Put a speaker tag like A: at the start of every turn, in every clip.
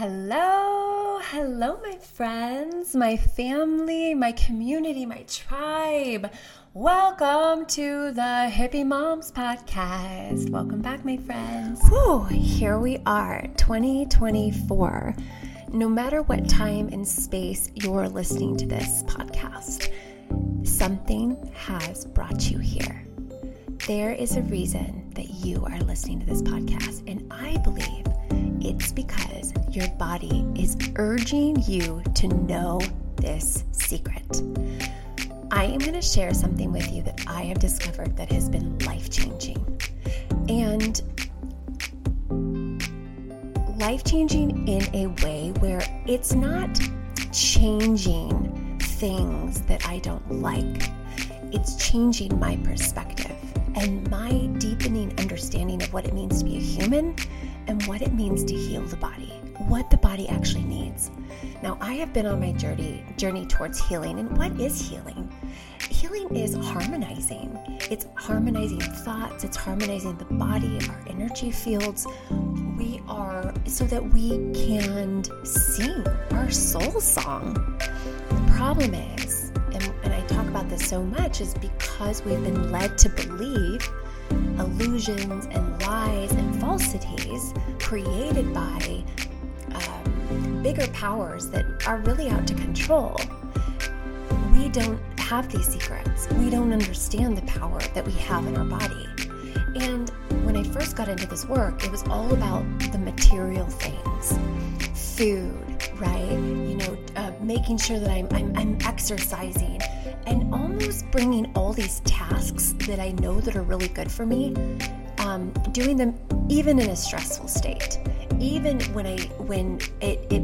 A: Hello, hello, my friends, my family, my community, my tribe. Welcome to the Hippie Moms Podcast. Welcome back, my friends. Whew, here we are, 2024. No matter what time and space you're listening to this podcast, something has brought you here. There is a reason that you are listening to this podcast, and I believe it's because your body is urging you to know this secret. I am going to share something with you that I have discovered that has been life changing. And life changing in a way where it's not changing things that I don't like, it's changing my perspective and my deepening understanding of what it means to be a human and what it means to heal the body, what the body actually needs. Now, I have been on my journey journey towards healing, and what is healing? Healing is harmonizing. It's harmonizing thoughts, it's harmonizing the body, our energy fields. We are so that we can sing our soul song. The problem is, and, and I talk about this so much, is because we've been led to believe illusions and lies and falsities created by um, bigger powers that are really out to control. We don't have these secrets. We don't understand the power that we have in our body. And when I first got into this work, it was all about the material things food, right? You know, uh, making sure that I'm, I'm, I'm exercising and almost bringing all these tasks that I know that are really good for me, um, doing them even in a stressful state, even when I when it, it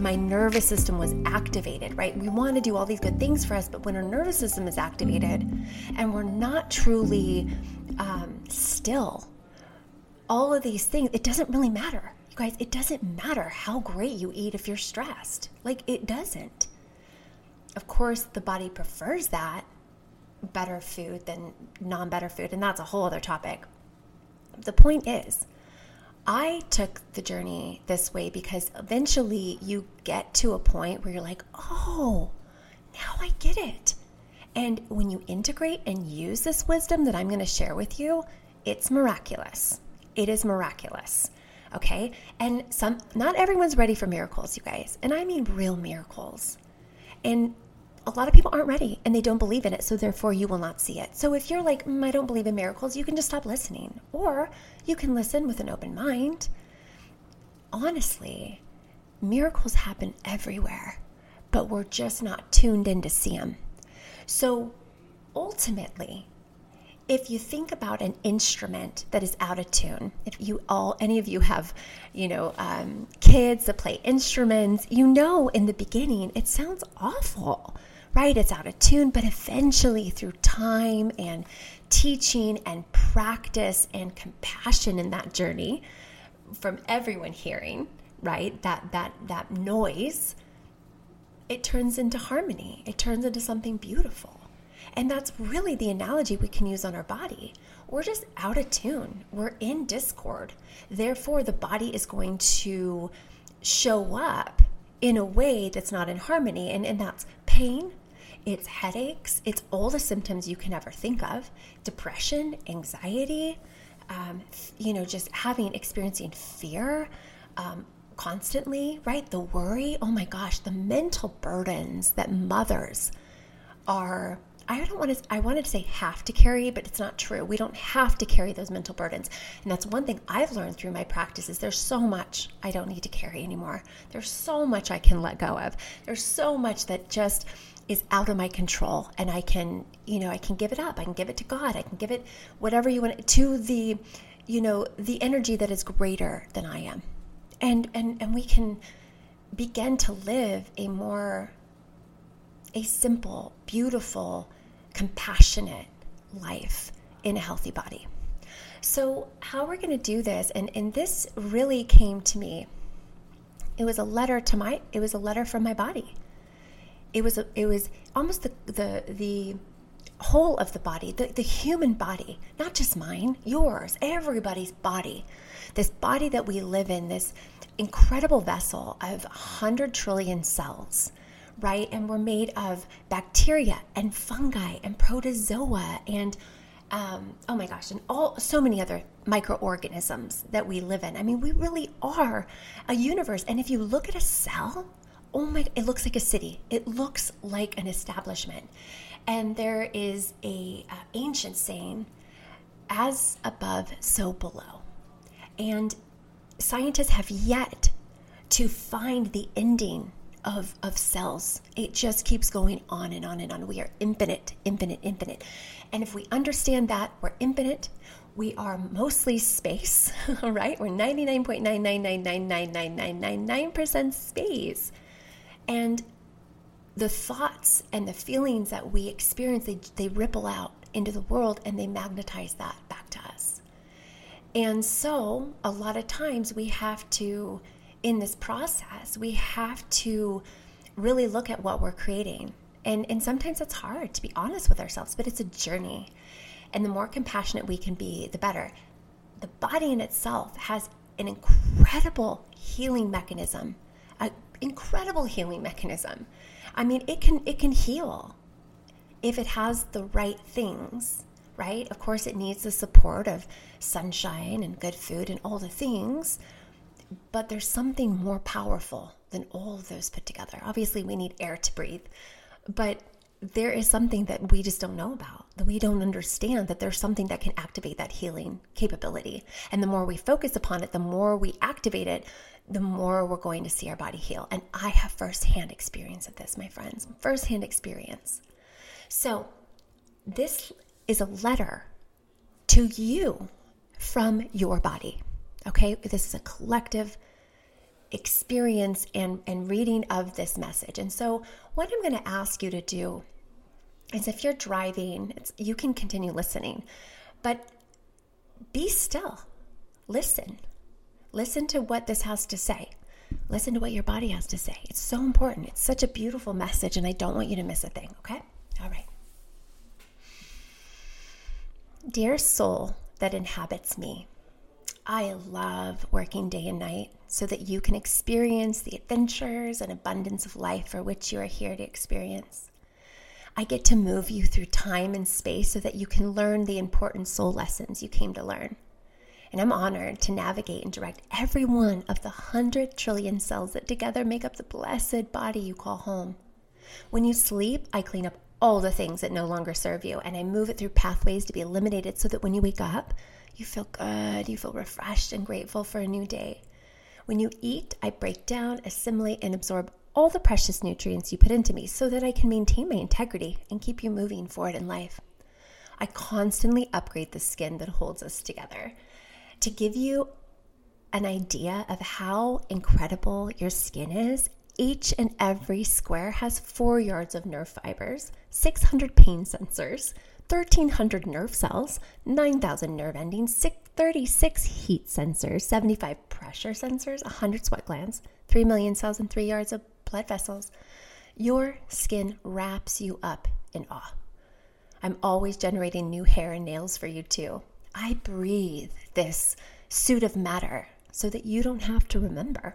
A: my nervous system was activated, right? We want to do all these good things for us, but when our nervous system is activated and we're not truly um, still, all of these things, it doesn't really matter. Guys, it doesn't matter how great you eat if you're stressed. Like, it doesn't. Of course, the body prefers that better food than non better food, and that's a whole other topic. The point is, I took the journey this way because eventually you get to a point where you're like, oh, now I get it. And when you integrate and use this wisdom that I'm going to share with you, it's miraculous. It is miraculous. Okay? And some not everyone's ready for miracles, you guys. And I mean real miracles. And a lot of people aren't ready and they don't believe in it, so therefore you will not see it. So if you're like, mm, I don't believe in miracles, you can just stop listening. Or you can listen with an open mind. Honestly, miracles happen everywhere, but we're just not tuned in to see them. So ultimately, if you think about an instrument that is out of tune, if you all, any of you have, you know, um, kids that play instruments, you know, in the beginning, it sounds awful, right? It's out of tune, but eventually through time and teaching and practice and compassion in that journey from everyone hearing, right? That, that, that noise, it turns into harmony. It turns into something beautiful. And that's really the analogy we can use on our body. We're just out of tune, we're in discord. Therefore, the body is going to show up in a way that's not in harmony, and, and that's pain. It's headaches. It's all the symptoms you can ever think of depression, anxiety, um, you know, just having, experiencing fear, um, constantly, right? The worry. Oh my gosh, the mental burdens that mothers are I don't want to, I wanted to say have to carry, but it's not true. We don't have to carry those mental burdens. And that's one thing I've learned through my practices. There's so much I don't need to carry anymore. There's so much I can let go of. There's so much that just is out of my control and I can, you know, I can give it up. I can give it to God. I can give it whatever you want to the, you know, the energy that is greater than I am. And and and we can begin to live a more a simple, beautiful, compassionate life in a healthy body. So, how we're going to do this, and, and this really came to me. It was a letter to my. It was a letter from my body. It was a, it was almost the the the whole of the body, the, the human body, not just mine, yours, everybody's body. This body that we live in, this incredible vessel of 100 trillion cells, right? And we're made of bacteria and fungi and protozoa and um, oh my gosh, and all so many other microorganisms that we live in. I mean, we really are a universe. And if you look at a cell, oh my, it looks like a city. It looks like an establishment. And there is a uh, ancient saying, "As above, so below." And scientists have yet to find the ending of, of cells. It just keeps going on and on and on. We are infinite, infinite, infinite. And if we understand that we're infinite, we are mostly space, right? We're 99.999999999% space. And the thoughts and the feelings that we experience, they, they ripple out into the world and they magnetize that back to us. And so, a lot of times we have to, in this process, we have to really look at what we're creating. And, and sometimes it's hard to be honest with ourselves, but it's a journey. And the more compassionate we can be, the better. The body in itself has an incredible healing mechanism, an incredible healing mechanism. I mean, it can it can heal if it has the right things, right? Of course, it needs the support of sunshine and good food and all the things, but there's something more powerful than all of those put together. Obviously, we need air to breathe, but there is something that we just don't know about, that we don't understand, that there's something that can activate that healing capability. And the more we focus upon it, the more we activate it, the more we're going to see our body heal. And I have firsthand experience of this, my friends, firsthand experience. So, this is a letter to you from your body. Okay, this is a collective experience and, and reading of this message. And so, what I'm going to ask you to do is if you're driving, you can continue listening, but be still. Listen. Listen to what this has to say. Listen to what your body has to say. It's so important. It's such a beautiful message, and I don't want you to miss a thing, okay? All right. Dear soul that inhabits me, I love working day and night so that you can experience the adventures and abundance of life for which you are here to experience. I get to move you through time and space so that you can learn the important soul lessons you came to learn. And I'm honored to navigate and direct every one of the hundred trillion cells that together make up the blessed body you call home. When you sleep, I clean up all the things that no longer serve you and I move it through pathways to be eliminated so that when you wake up, you feel good, you feel refreshed and grateful for a new day. When you eat, I break down, assimilate, and absorb all the precious nutrients you put into me so that I can maintain my integrity and keep you moving forward in life. I constantly upgrade the skin that holds us together. To give you an idea of how incredible your skin is, each and every square has four yards of nerve fibers, 600 pain sensors, 1,300 nerve cells, 9,000 nerve endings, 36 heat sensors, 75 pressure sensors, 100 sweat glands, 3 million cells, and 3 yards of blood vessels. Your skin wraps you up in awe. I'm always generating new hair and nails for you too. I breathe this suit of matter so that you don't have to remember.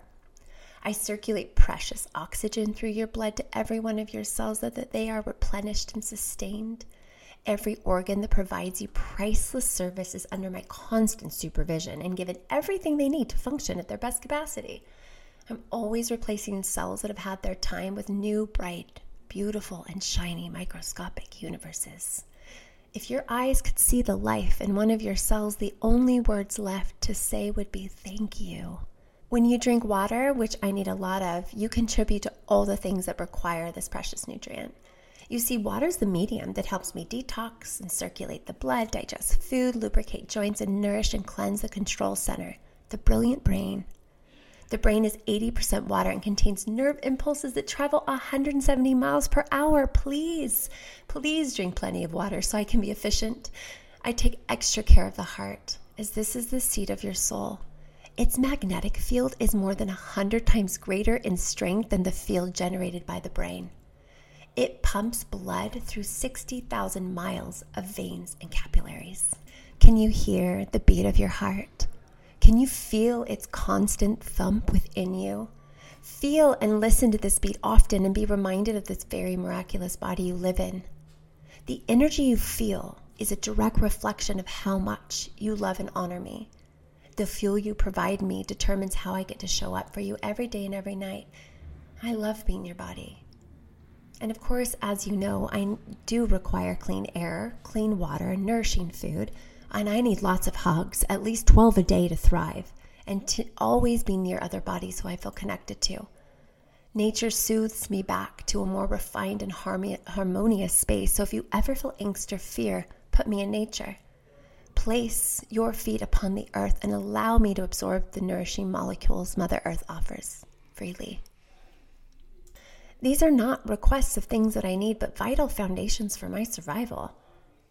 A: I circulate precious oxygen through your blood to every one of your cells so that they are replenished and sustained. Every organ that provides you priceless service is under my constant supervision and given everything they need to function at their best capacity. I'm always replacing cells that have had their time with new, bright, beautiful, and shiny microscopic universes. If your eyes could see the life in one of your cells, the only words left to say would be thank you. When you drink water, which I need a lot of, you contribute to all the things that require this precious nutrient. You see, water is the medium that helps me detox and circulate the blood, digest food, lubricate joints, and nourish and cleanse the control center, the brilliant brain. The brain is 80% water and contains nerve impulses that travel 170 miles per hour. Please, please drink plenty of water so I can be efficient. I take extra care of the heart, as this is the seat of your soul. Its magnetic field is more than 100 times greater in strength than the field generated by the brain. It pumps blood through 60,000 miles of veins and capillaries. Can you hear the beat of your heart? Can you feel its constant thump within you? Feel and listen to this beat often and be reminded of this very miraculous body you live in. The energy you feel is a direct reflection of how much you love and honor me. The fuel you provide me determines how I get to show up for you every day and every night. I love being your body. And of course, as you know, I do require clean air, clean water, nourishing food, and I need lots of hugs, at least 12 a day to thrive, and to always be near other bodies who I feel connected to. Nature soothes me back to a more refined and harmonious space. So if you ever feel angst or fear, put me in nature. Place your feet upon the earth and allow me to absorb the nourishing molecules Mother Earth offers freely. These are not requests of things that I need, but vital foundations for my survival.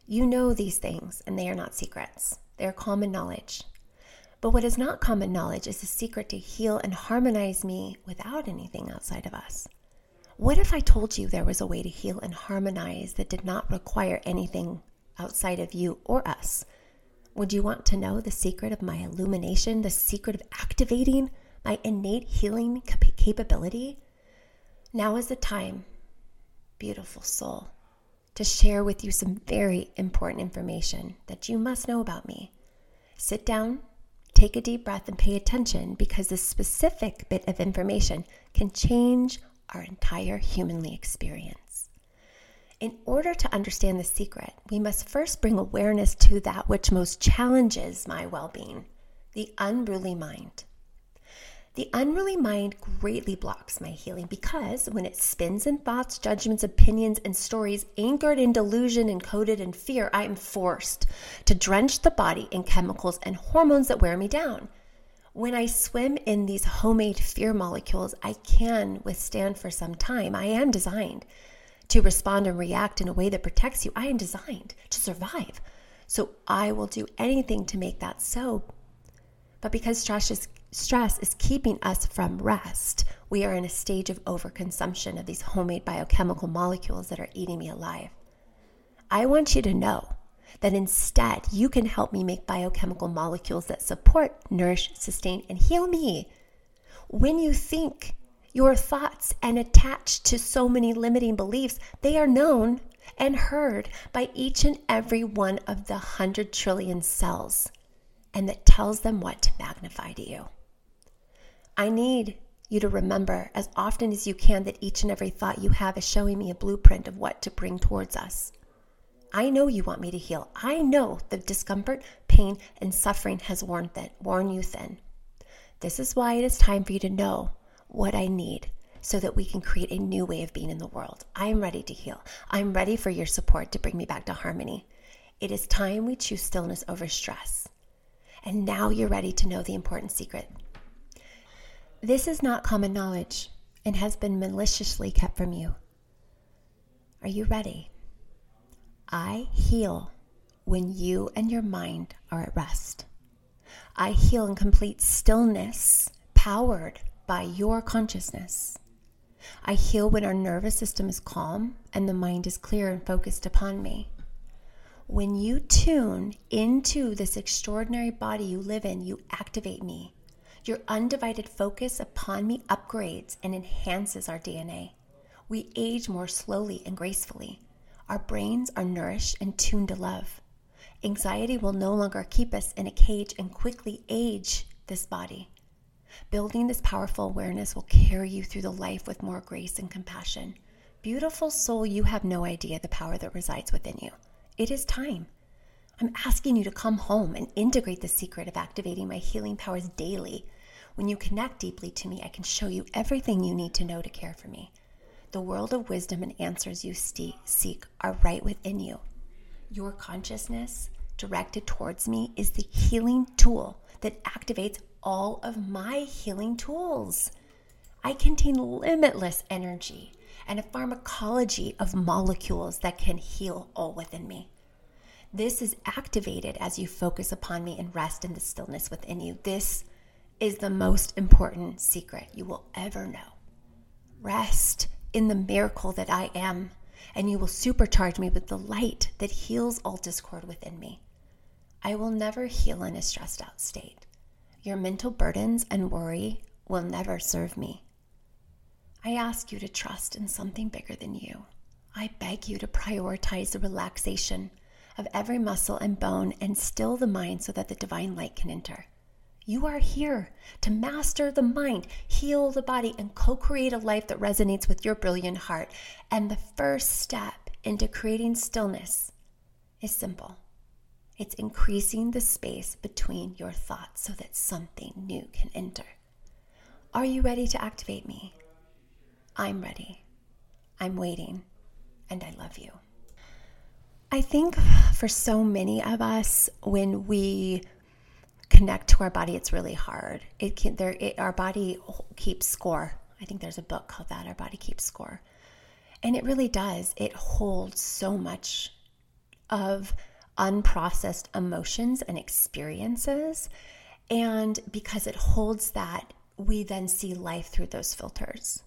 A: You know these things, and they are not secrets. They are common knowledge. But what is not common knowledge is the secret to heal and harmonize me without anything outside of us. What if I told you there was a way to heal and harmonize that did not require anything outside of you or us? Would you want to know the secret of my illumination, the secret of activating my innate healing capability? Now is the time, beautiful soul, to share with you some very important information that you must know about me. Sit down, take a deep breath, and pay attention because this specific bit of information can change our entire humanly experience. In order to understand the secret, we must first bring awareness to that which most challenges my well being the unruly mind. The unruly mind greatly blocks my healing because when it spins in thoughts, judgments, opinions, and stories anchored in delusion and coded in fear, I am forced to drench the body in chemicals and hormones that wear me down. When I swim in these homemade fear molecules, I can withstand for some time. I am designed to respond and react in a way that protects you. I am designed to survive. So I will do anything to make that so. But because stress is stress is keeping us from rest, we are in a stage of overconsumption of these homemade biochemical molecules that are eating me alive. I want you to know that instead you can help me make biochemical molecules that support, nourish, sustain, and heal me. When you think your thoughts and attach to so many limiting beliefs, they are known and heard by each and every one of the 100 trillion cells, and that tells them what to magnify to you. I need you to remember as often as you can that each and every thought you have is showing me a blueprint of what to bring towards us. I know you want me to heal. I know the discomfort, pain, and suffering has worn, thin, worn you thin. This is why it is time for you to know what I need so that we can create a new way of being in the world. I am ready to heal. I'm ready for your support to bring me back to harmony. It is time we choose stillness over stress. And now you're ready to know the important secret this is not common knowledge and has been maliciously kept from you. Are you ready? I heal when you and your mind are at rest. I heal in complete stillness, powered by your consciousness. I heal when our nervous system is calm and the mind is clear and focused upon me. When you tune into this extraordinary body you live in, you activate me your undivided focus upon me upgrades and enhances our DNA. We age more slowly and gracefully. Our brains are nourished and tuned to love. Anxiety will no longer keep us in a cage and quickly age this body. Building this powerful awareness will carry you through the life with more grace and compassion. Beautiful soul, you have no idea the power that resides within you. It is time. I'm asking you to come home and integrate the secret of activating my healing powers daily when you connect deeply to me, I can show you everything you need to know to care for me. The world of wisdom and answers you seek are right within you. Your consciousness directed towards me is the healing tool that activates all of my healing tools. I contain limitless energy and a pharmacology of molecules that can heal all within me. This is activated as you focus upon me and rest in the stillness within you. This is the most important secret you will ever know. Rest in the miracle that I am, and you will supercharge me with the light that heals all discord within me. I will never heal in a stressed out state. Your mental burdens and worry will never serve me. I ask you to trust in something bigger than you. I beg you to prioritize the relaxation of every muscle and bone and still the mind so that the divine light can enter. You are here to master the mind, heal the body, and co create a life that resonates with your brilliant heart. And the first step into creating stillness is simple it's increasing the space between your thoughts so that something new can enter. Are you ready to activate me? I'm ready. I'm waiting, and I love you. I think for so many of us, when we connect to our body, it's really hard. It can there it, our body keeps score. I think there's a book called that. Our body keeps score, and it really does. It holds so much of unprocessed emotions and experiences. And because it holds that, we then see life through those filters.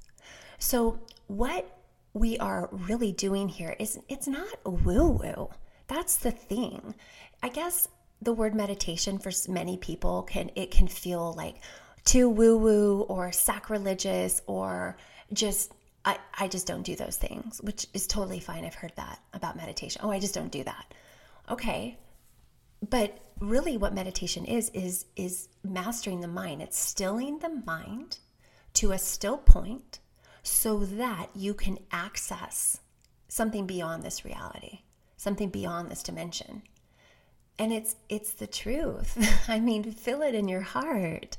A: So, what we are really doing here is it's not woo woo. That's the thing. I guess the word meditation for many people can it can feel like too woo woo or sacrilegious or just I, I just don't do those things, which is totally fine. I've heard that about meditation. Oh, I just don't do that okay but really what meditation is is is mastering the mind it's stilling the mind to a still point so that you can access something beyond this reality something beyond this dimension and it's it's the truth i mean feel it in your heart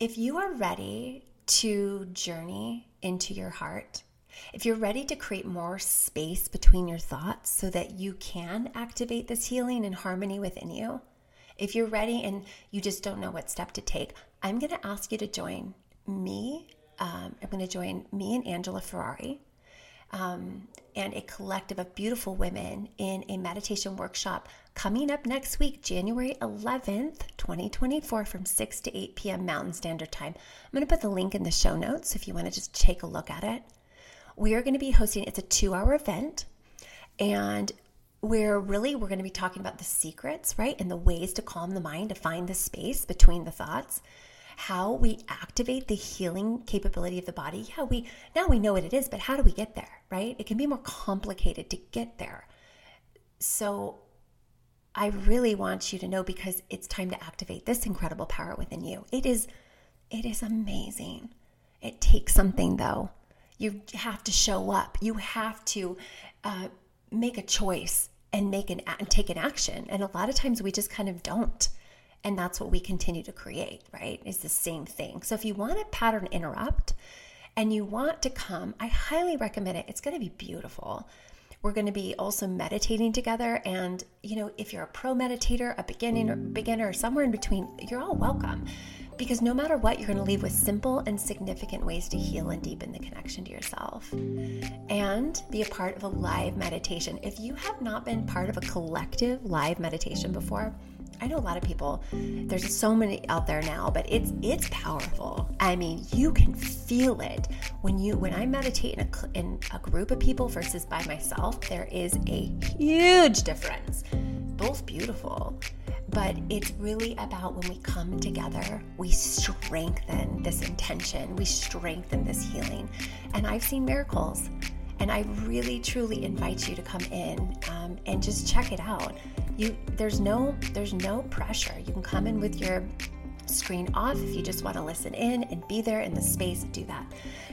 A: if you are ready to journey into your heart if you're ready to create more space between your thoughts so that you can activate this healing and harmony within you, if you're ready and you just don't know what step to take, I'm going to ask you to join me. Um, I'm going to join me and Angela Ferrari um, and a collective of beautiful women in a meditation workshop coming up next week, January 11th, 2024, from 6 to 8 p.m. Mountain Standard Time. I'm going to put the link in the show notes if you want to just take a look at it we are going to be hosting it's a 2-hour event and where really we're going to be talking about the secrets, right? And the ways to calm the mind, to find the space between the thoughts, how we activate the healing capability of the body. Yeah, we now we know what it is, but how do we get there, right? It can be more complicated to get there. So I really want you to know because it's time to activate this incredible power within you. It is it is amazing. It takes something though you have to show up. You have to uh, make a choice and make an and take an action. And a lot of times we just kind of don't. And that's what we continue to create, right? Is the same thing. So if you want a pattern interrupt and you want to come, I highly recommend it. It's going to be beautiful. We're going to be also meditating together. And, you know, if you're a pro meditator, a beginner, beginner, somewhere in between, you're all welcome. Because no matter what, you're going to leave with simple and significant ways to heal and deepen the connection to yourself. And be a part of a live meditation. If you have not been part of a collective live meditation before, I know a lot of people. There's so many out there now, but it's it's powerful. I mean, you can feel it when you when I meditate in a in a group of people versus by myself. There is a huge difference. Both beautiful but it's really about when we come together, we strengthen this intention, we strengthen this healing. And I've seen miracles. And I really, truly invite you to come in um, and just check it out. You, there's no, there's no pressure. You can come in with your screen off if you just want to listen in and be there in the space, do that.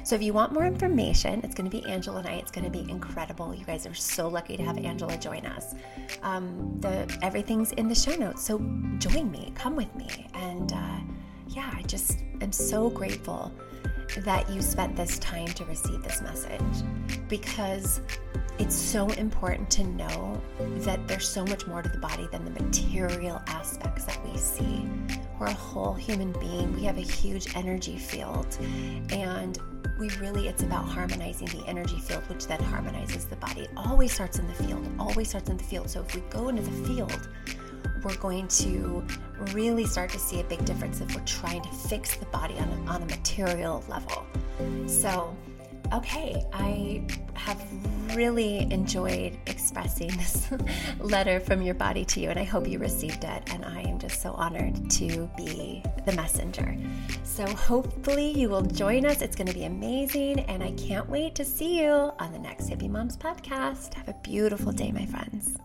A: So if you want more information, it's going to be Angela and I. It's going to be incredible. You guys are so lucky to have Angela join us. Um, the everything's in the show notes, so join me, come with me, and uh, yeah, I just am so grateful that you spent this time to receive this message because it's so important to know that there's so much more to the body than the material aspects that we see. We're a whole human being. We have a huge energy field. And we really, it's about harmonizing the energy field, which then harmonizes the body. It always starts in the field, always starts in the field. So if we go into the field, we're going to really start to see a big difference if we're trying to fix the body on a, on a material level. So, okay, I have really enjoyed expressing this letter from your body to you, and I hope you received it. And I am just so honored to be the messenger. So, hopefully, you will join us. It's going to be amazing, and I can't wait to see you on the next Hippie Moms podcast. Have a beautiful day, my friends.